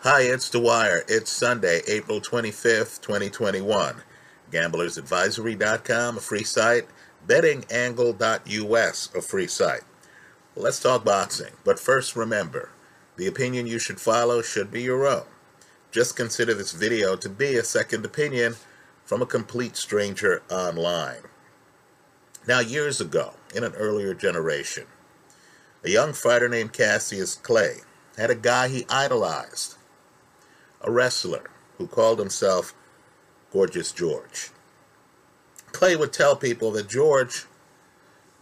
Hi, it's Dwyer. It's Sunday, April 25th, 2021. GamblersAdvisory.com, a free site. BettingAngle.us, a free site. Let's talk boxing. But first, remember the opinion you should follow should be your own. Just consider this video to be a second opinion from a complete stranger online. Now, years ago, in an earlier generation, a young fighter named Cassius Clay had a guy he idolized a wrestler who called himself Gorgeous George. Clay would tell people that George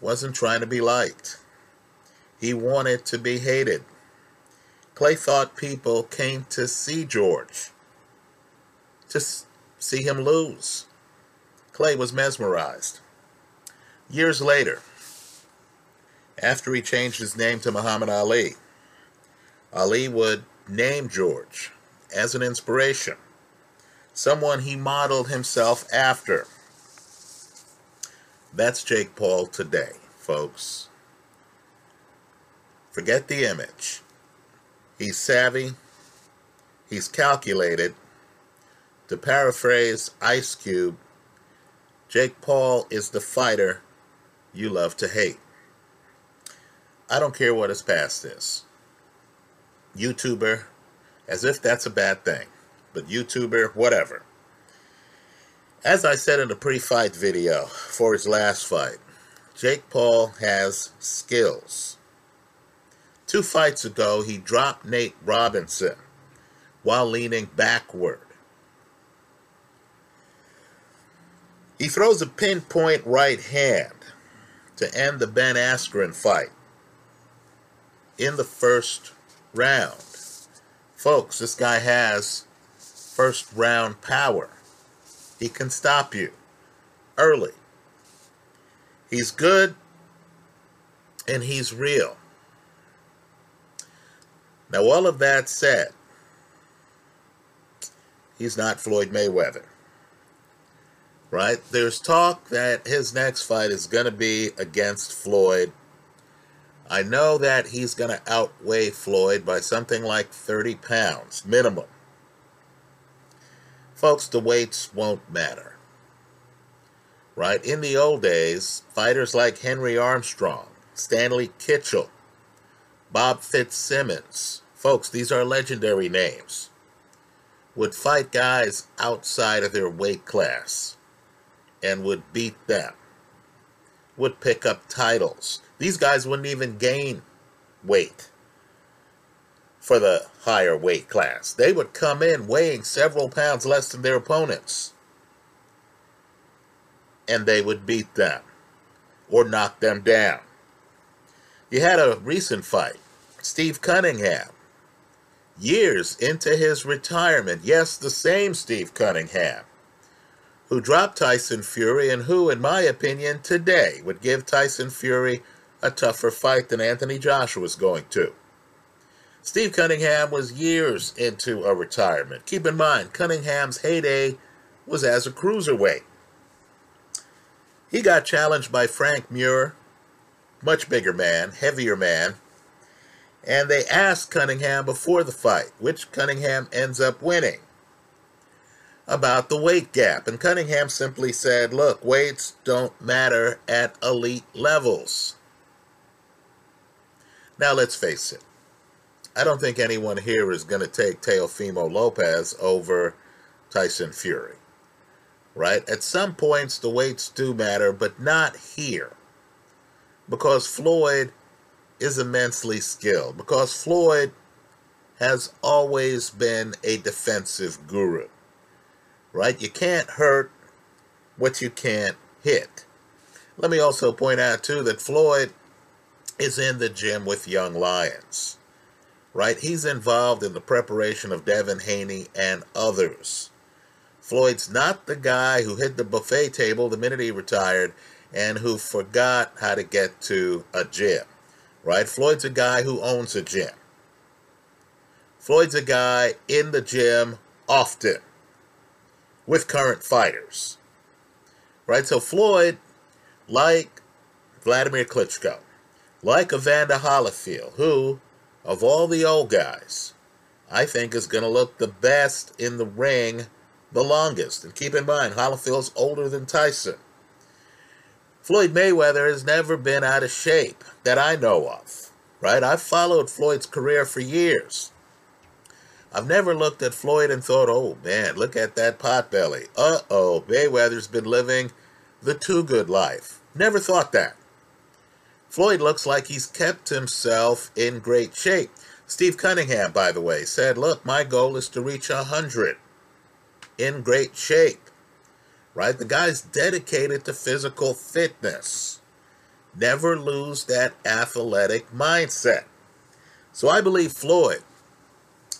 wasn't trying to be liked. He wanted to be hated. Clay thought people came to see George, to see him lose. Clay was mesmerized. Years later, after he changed his name to Muhammad Ali, Ali would name George as an inspiration, someone he modeled himself after. That's Jake Paul today, folks. Forget the image. He's savvy, he's calculated. To paraphrase Ice Cube, Jake Paul is the fighter you love to hate. I don't care what his past is. YouTuber, as if that's a bad thing. But YouTuber, whatever. As I said in the pre-fight video for his last fight, Jake Paul has skills. Two fights ago, he dropped Nate Robinson while leaning backward. He throws a pinpoint right hand to end the Ben Askren fight in the first round. Folks, this guy has first round power. He can stop you early. He's good and he's real. Now, all of that said, he's not Floyd Mayweather. Right? There's talk that his next fight is going to be against Floyd I know that he's going to outweigh Floyd by something like 30 pounds minimum. Folks, the weights won't matter. Right? In the old days, fighters like Henry Armstrong, Stanley Ketchel, Bob Fitzsimmons, folks, these are legendary names, would fight guys outside of their weight class and would beat them, would pick up titles these guys wouldn't even gain weight for the higher weight class. They would come in weighing several pounds less than their opponents. And they would beat them or knock them down. You had a recent fight, Steve Cunningham, years into his retirement. Yes, the same Steve Cunningham who dropped Tyson Fury and who, in my opinion, today would give Tyson Fury a tougher fight than Anthony Joshua was going to. Steve Cunningham was years into a retirement. Keep in mind, Cunningham's heyday was as a cruiserweight. He got challenged by Frank Mir, much bigger man, heavier man, and they asked Cunningham before the fight, which Cunningham ends up winning, about the weight gap. And Cunningham simply said, Look, weights don't matter at elite levels. Now, let's face it. I don't think anyone here is going to take Teofimo Lopez over Tyson Fury. Right? At some points, the weights do matter, but not here. Because Floyd is immensely skilled. Because Floyd has always been a defensive guru. Right? You can't hurt what you can't hit. Let me also point out, too, that Floyd is in the gym with young lions, right? He's involved in the preparation of Devin Haney and others. Floyd's not the guy who hit the buffet table the minute he retired and who forgot how to get to a gym, right? Floyd's a guy who owns a gym. Floyd's a guy in the gym often with current fighters, right? So Floyd, like Vladimir Klitschko, like Evander Holyfield, who, of all the old guys, I think is going to look the best in the ring the longest. And keep in mind, Holyfield's older than Tyson. Floyd Mayweather has never been out of shape that I know of, right? I've followed Floyd's career for years. I've never looked at Floyd and thought, oh man, look at that pot belly. Uh oh, Mayweather's been living the too good life. Never thought that. Floyd looks like he's kept himself in great shape. Steve Cunningham, by the way, said, look, my goal is to reach 100 in great shape. Right? The guy's dedicated to physical fitness. Never lose that athletic mindset. So I believe Floyd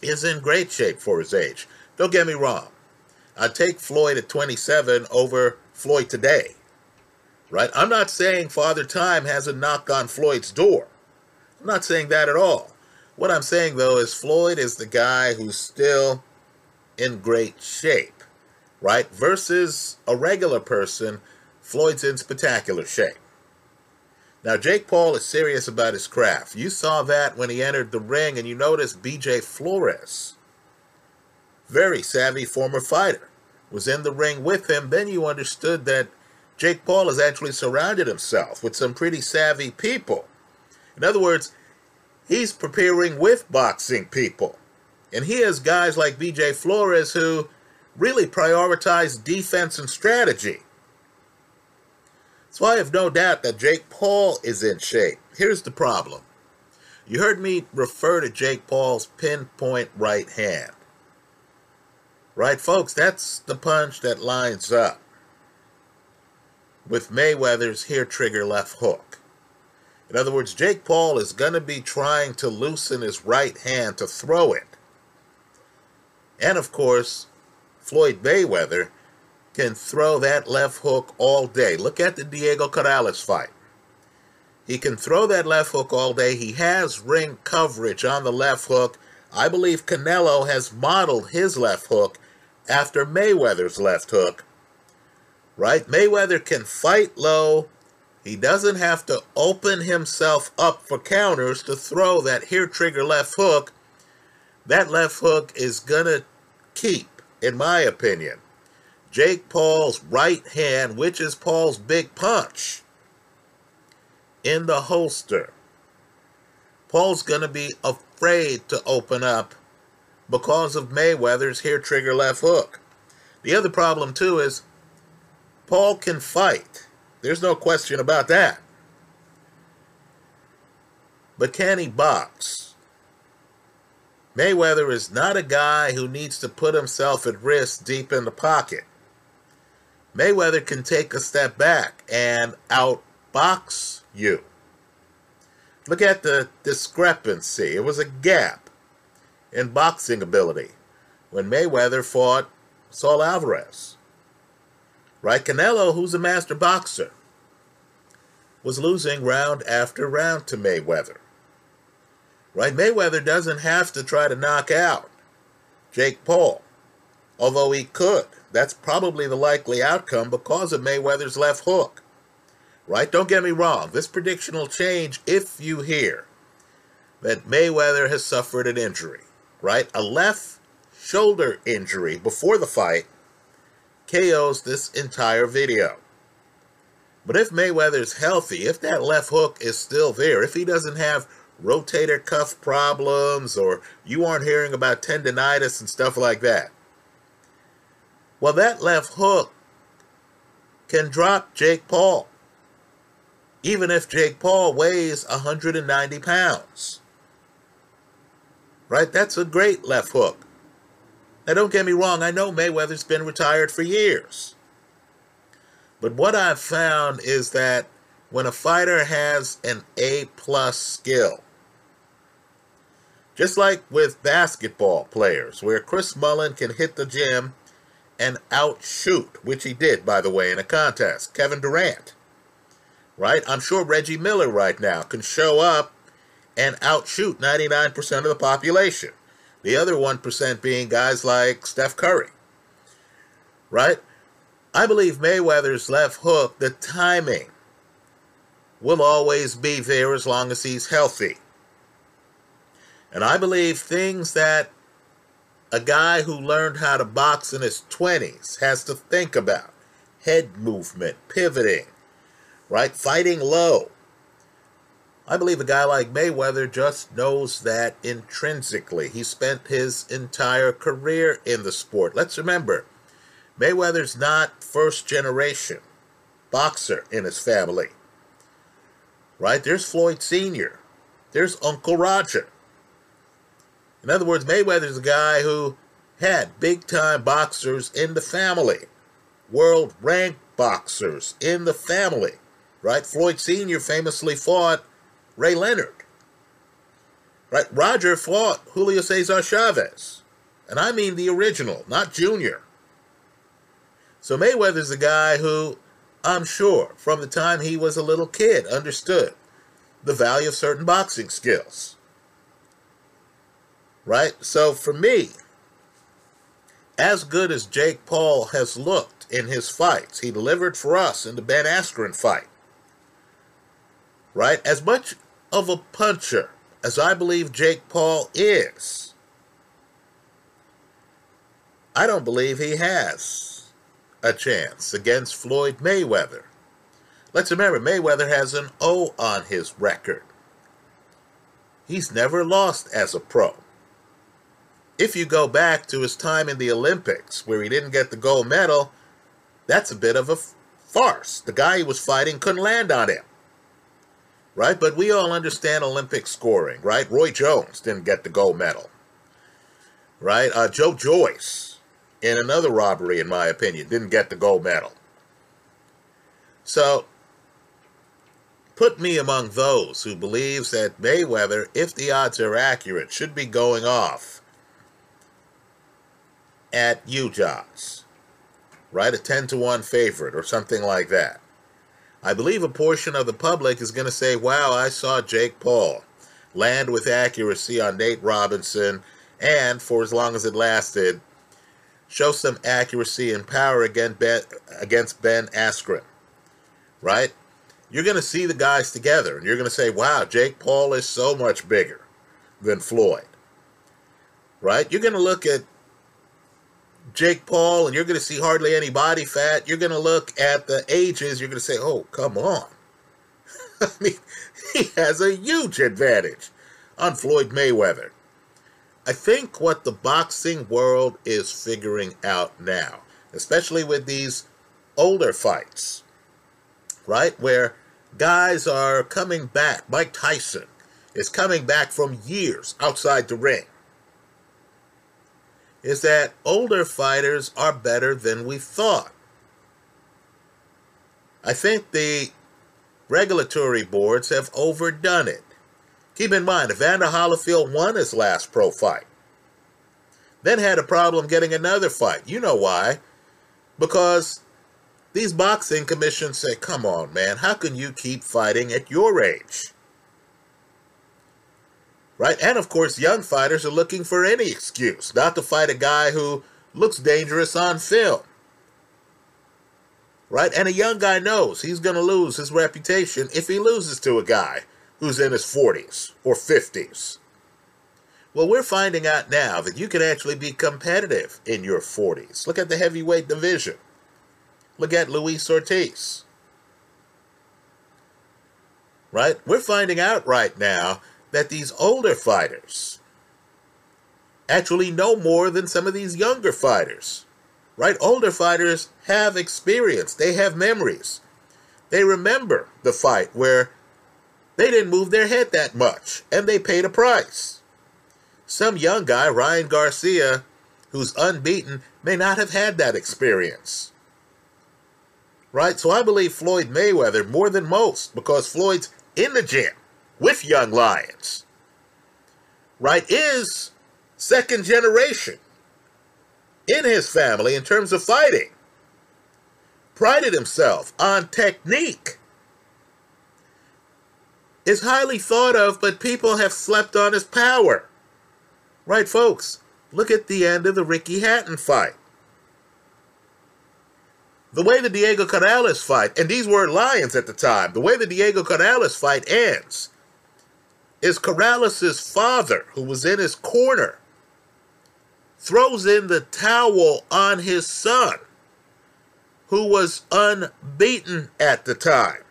is in great shape for his age. Don't get me wrong. I'd take Floyd at 27 over Floyd today. Right? I'm not saying Father Time has a knock on Floyd's door. I'm not saying that at all. What I'm saying, though, is Floyd is the guy who's still in great shape, right? Versus a regular person, Floyd's in spectacular shape. Now, Jake Paul is serious about his craft. You saw that when he entered the ring, and you noticed BJ Flores, very savvy former fighter, was in the ring with him. Then you understood that Jake Paul has actually surrounded himself with some pretty savvy people. In other words, he's preparing with boxing people. And he has guys like BJ Flores who really prioritize defense and strategy. So I have no doubt that Jake Paul is in shape. Here's the problem. You heard me refer to Jake Paul's pinpoint right hand. Right, folks? That's the punch that lines up with Mayweather's hair trigger left hook. In other words, Jake Paul is going to be trying to loosen his right hand to throw it. And of course, Floyd Mayweather can throw that left hook all day. Look at the Diego Corrales fight. He can throw that left hook all day. He has ring coverage on the left hook. I believe Canelo has modeled his left hook after Mayweather's left hook. Right? Mayweather can fight low. He doesn't have to open himself up for counters to throw that here trigger left hook. That left hook is going to keep, in my opinion, Jake Paul's right hand, which is Paul's big punch, in the holster. Paul's going to be afraid to open up because of Mayweather's here trigger left hook. The other problem, too, is Paul can fight. There's no question about that. But can he box? Mayweather is not a guy who needs to put himself at risk deep in the pocket. Mayweather can take a step back and outbox you. Look at the discrepancy. It was a gap in boxing ability when Mayweather fought Saul Alvarez. Right? Canelo, who's a master boxer, was losing round after round to Mayweather. Right? Mayweather doesn't have to try to knock out Jake Paul, although he could. That's probably the likely outcome because of Mayweather's left hook. Right? Don't get me wrong. This prediction will change if you hear that Mayweather has suffered an injury. Right? A left shoulder injury before the fight KOs this entire video. But if Mayweather's healthy, if that left hook is still there, if he doesn't have rotator cuff problems or you aren't hearing about tendonitis and stuff like that. Well, that left hook can drop Jake Paul, even if Jake Paul weighs 190 pounds. Right? That's a great left hook. Now, don't get me wrong, I know Mayweather's been retired for years. But what I've found is that when a fighter has an A plus skill, just like with basketball players, where Chris Mullin can hit the gym and outshoot, which he did, by the way, in a contest, Kevin Durant. Right? I'm sure Reggie Miller right now can show up and outshoot 99% of the population. The other 1% being guys like Steph Curry. Right? I believe Mayweather's left hook, the timing, will always be there as long as he's healthy. And I believe things that a guy who learned how to box in his 20s has to think about head movement, pivoting, right? Fighting low. I believe a guy like Mayweather just knows that intrinsically. He spent his entire career in the sport. Let's remember, Mayweather's not first generation boxer in his family. Right? There's Floyd Sr., there's Uncle Roger. In other words, Mayweather's a guy who had big time boxers in the family, world ranked boxers in the family. Right? Floyd Sr. famously fought Ray Leonard. Right? Roger fought Julio Cesar Chavez. And I mean the original, not Junior. So Mayweather's a guy who, I'm sure, from the time he was a little kid, understood the value of certain boxing skills. Right? So for me, as good as Jake Paul has looked in his fights, he delivered for us in the Ben Askren fight. Right? As much of a puncher as I believe Jake Paul is, I don't believe he has a chance against Floyd Mayweather. Let's remember, Mayweather has an O on his record. He's never lost as a pro. If you go back to his time in the Olympics, where he didn't get the gold medal, that's a bit of a farce. The guy he was fighting couldn't land on him. Right? But we all understand Olympic scoring, right? Roy Jones didn't get the gold medal. Right? Uh, Joe Joyce in another robbery, in my opinion, didn't get the gold medal. So, put me among those who believes that Mayweather, if the odds are accurate, should be going off at UJOS, right? A 10 to 1 favorite or something like that. I believe a portion of the public is going to say, wow, I saw Jake Paul land with accuracy on Nate Robinson, and for as long as it lasted, show some accuracy and power against Ben, against ben Askren, right? You're going to see the guys together, and you're going to say, wow, Jake Paul is so much bigger than Floyd, right? You're going to look at Jake Paul, and you're going to see hardly any body fat. You're going to look at the ages. You're going to say, oh, come on. I mean, he has a huge advantage on Floyd Mayweather. I think what the boxing world is figuring out now, especially with these older fights, right, where guys are coming back. Mike Tyson is coming back from years outside the ring. Is that older fighters are better than we thought. I think the regulatory boards have overdone it. Keep in mind, Evander Holyfield won his last pro fight. Then had a problem getting another fight. You know why? Because these boxing commissions say, come on, man, how can you keep fighting at your age? Right? And of course, young fighters are looking for any excuse not to fight a guy who looks dangerous on film. Right? And a young guy knows he's going to lose his reputation if he loses to a guy who's in his 40s or 50s. Well, we're finding out now that you can actually be competitive in your 40s. Look at the heavyweight division. Look at Luis Ortiz. Right? We're finding out right now that these older fighters actually know more than some of these younger fighters. Right? Older fighters have experience, they have memories. They remember the fight where they didn't move their head that much, and they paid a price. Some young guy, Ryan Garcia, who's unbeaten, may not have had that experience. Right? So I believe Floyd Mayweather more than most because Floyd's in the gym with young lions. Right? Is second generation in his family in terms of fighting. Prided himself on technique is highly thought of, but people have slept on his power. Right, folks? Look at the end of the Ricky Hatton fight. The way the Diego Corrales fight, and these were lions at the time, the way the Diego Corrales fight ends is Corrales' father, who was in his corner, throws in the towel on his son, who was unbeaten at the time.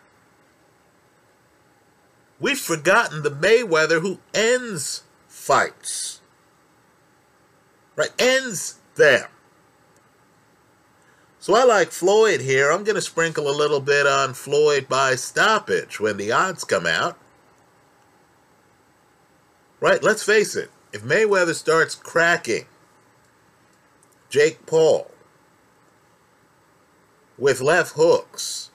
We've forgotten the Mayweather who ends fights, right? Ends them. So I like Floyd here. I'm going to sprinkle a little bit on Floyd by stoppage when the odds come out. Right, let's face it. If Mayweather starts cracking Jake Paul with left hooks,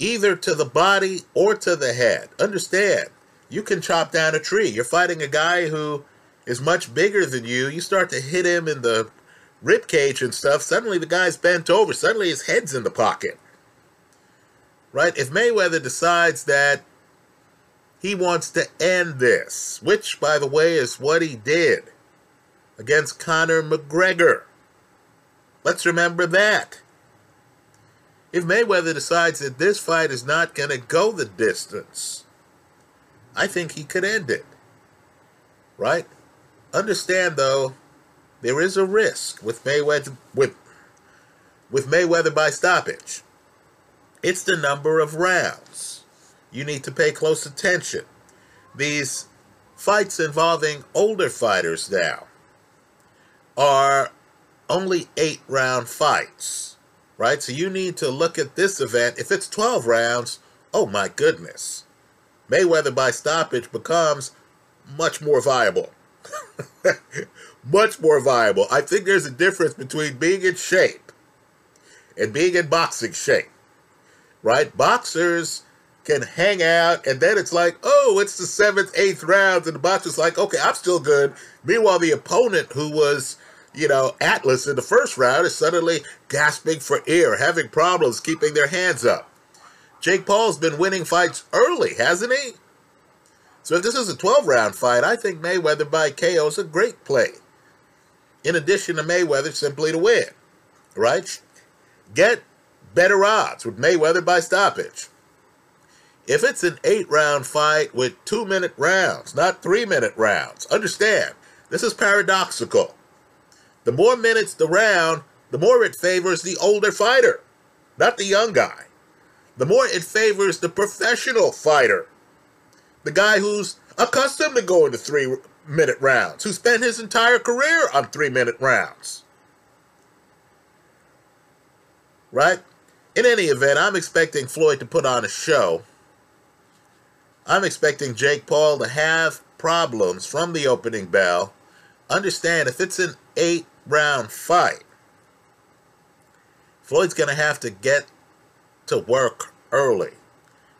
either to the body or to the head, understand, you can chop down a tree. You're fighting a guy who is much bigger than you. You start to hit him in the rib cage and stuff, suddenly the guy's bent over. Suddenly his head's in the pocket. Right? If Mayweather decides that he wants to end this, which, by the way, is what he did against Conor McGregor. Let's remember that. If Mayweather decides that this fight is not going to go the distance, I think he could end it. Right? Understand, though, there is a risk with Mayweather with with Mayweather by stoppage. It's the number of rounds. You need to pay close attention. These fights involving older fighters now are only eight round fights, right? So you need to look at this event. If it's 12 rounds, oh my goodness. Mayweather by stoppage becomes much more viable. much more viable. I think there's a difference between being in shape and being in boxing shape, right? Boxers can hang out, and then it's like, oh, it's the seventh, eighth rounds, and the boxer's like, okay, I'm still good. Meanwhile, the opponent who was, you know, Atlas in the first round is suddenly gasping for air, having problems keeping their hands up. Jake Paul's been winning fights early, hasn't he? So if this is a 12 round fight, I think Mayweather by KO is a great play in addition to Mayweather simply to win, right? Get better odds with Mayweather by stoppage. If it's an eight round fight with two minute rounds, not three minute rounds, understand, this is paradoxical. The more minutes the round, the more it favors the older fighter, not the young guy. The more it favors the professional fighter, the guy who's accustomed to going to three minute rounds, who spent his entire career on three minute rounds. Right? In any event, I'm expecting Floyd to put on a show. I'm expecting Jake Paul to have problems from the opening bell. Understand, if it's an eight round fight, Floyd's going to have to get to work early.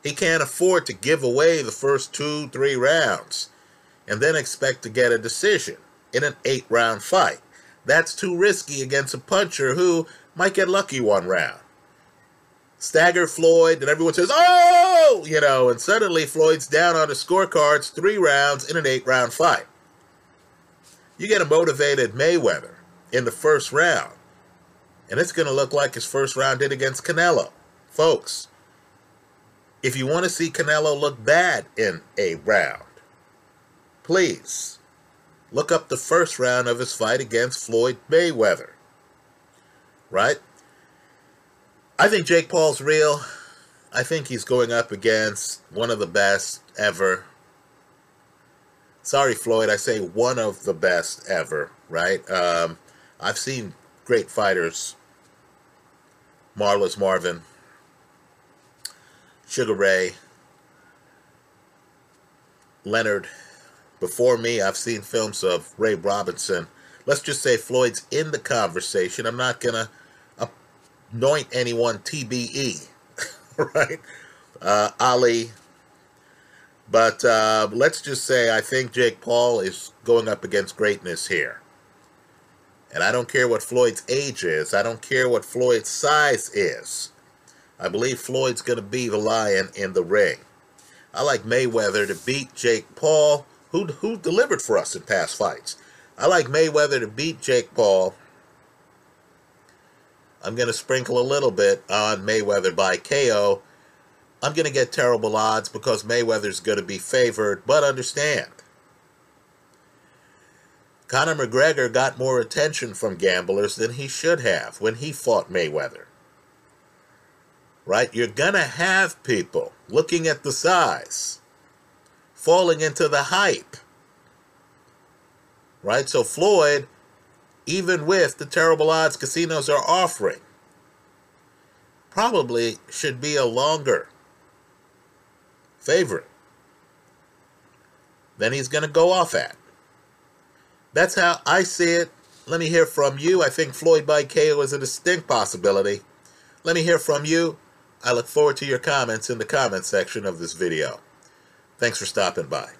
He can't afford to give away the first two, three rounds and then expect to get a decision in an eight round fight. That's too risky against a puncher who might get lucky one round. Stagger Floyd, and everyone says, oh, you know, and suddenly Floyd's down on the scorecards three rounds in an eight round fight. You get a motivated Mayweather in the first round, and it's going to look like his first round did against Canelo. Folks, if you want to see Canelo look bad in a round, Please look up the first round of his fight against Floyd Mayweather. Right? I think Jake Paul's real. I think he's going up against one of the best ever. Sorry, Floyd, I say one of the best ever, right? Um, I've seen great fighters. Marvelous Marvin, Sugar Ray, Leonard before me, I've seen films of Ray Robinson. Let's just say Floyd's in the conversation. I'm not going to anoint anyone TBE, right? Uh, Ali. But uh, let's just say I think Jake Paul is going up against greatness here. And I don't care what Floyd's age is. I don't care what Floyd's size is. I believe Floyd's going to be the lion in the ring. I like Mayweather to beat Jake Paul who who delivered for us in past fights. I like Mayweather to beat Jake Paul. I'm going to sprinkle a little bit on Mayweather by KO. I'm going to get terrible odds because Mayweather's going to be favored, but understand. Conor McGregor got more attention from gamblers than he should have when he fought Mayweather. Right? You're going to have people looking at the size, falling into the hype. Right? So Floyd, even with the terrible odds casinos are offering, probably should be a longer favorite than he's going to go off at. That's how I see it. Let me hear from you. I think Floyd by KO is a distinct possibility. Let me hear from you. I look forward to your comments in the comment section of this video. Thanks for stopping by.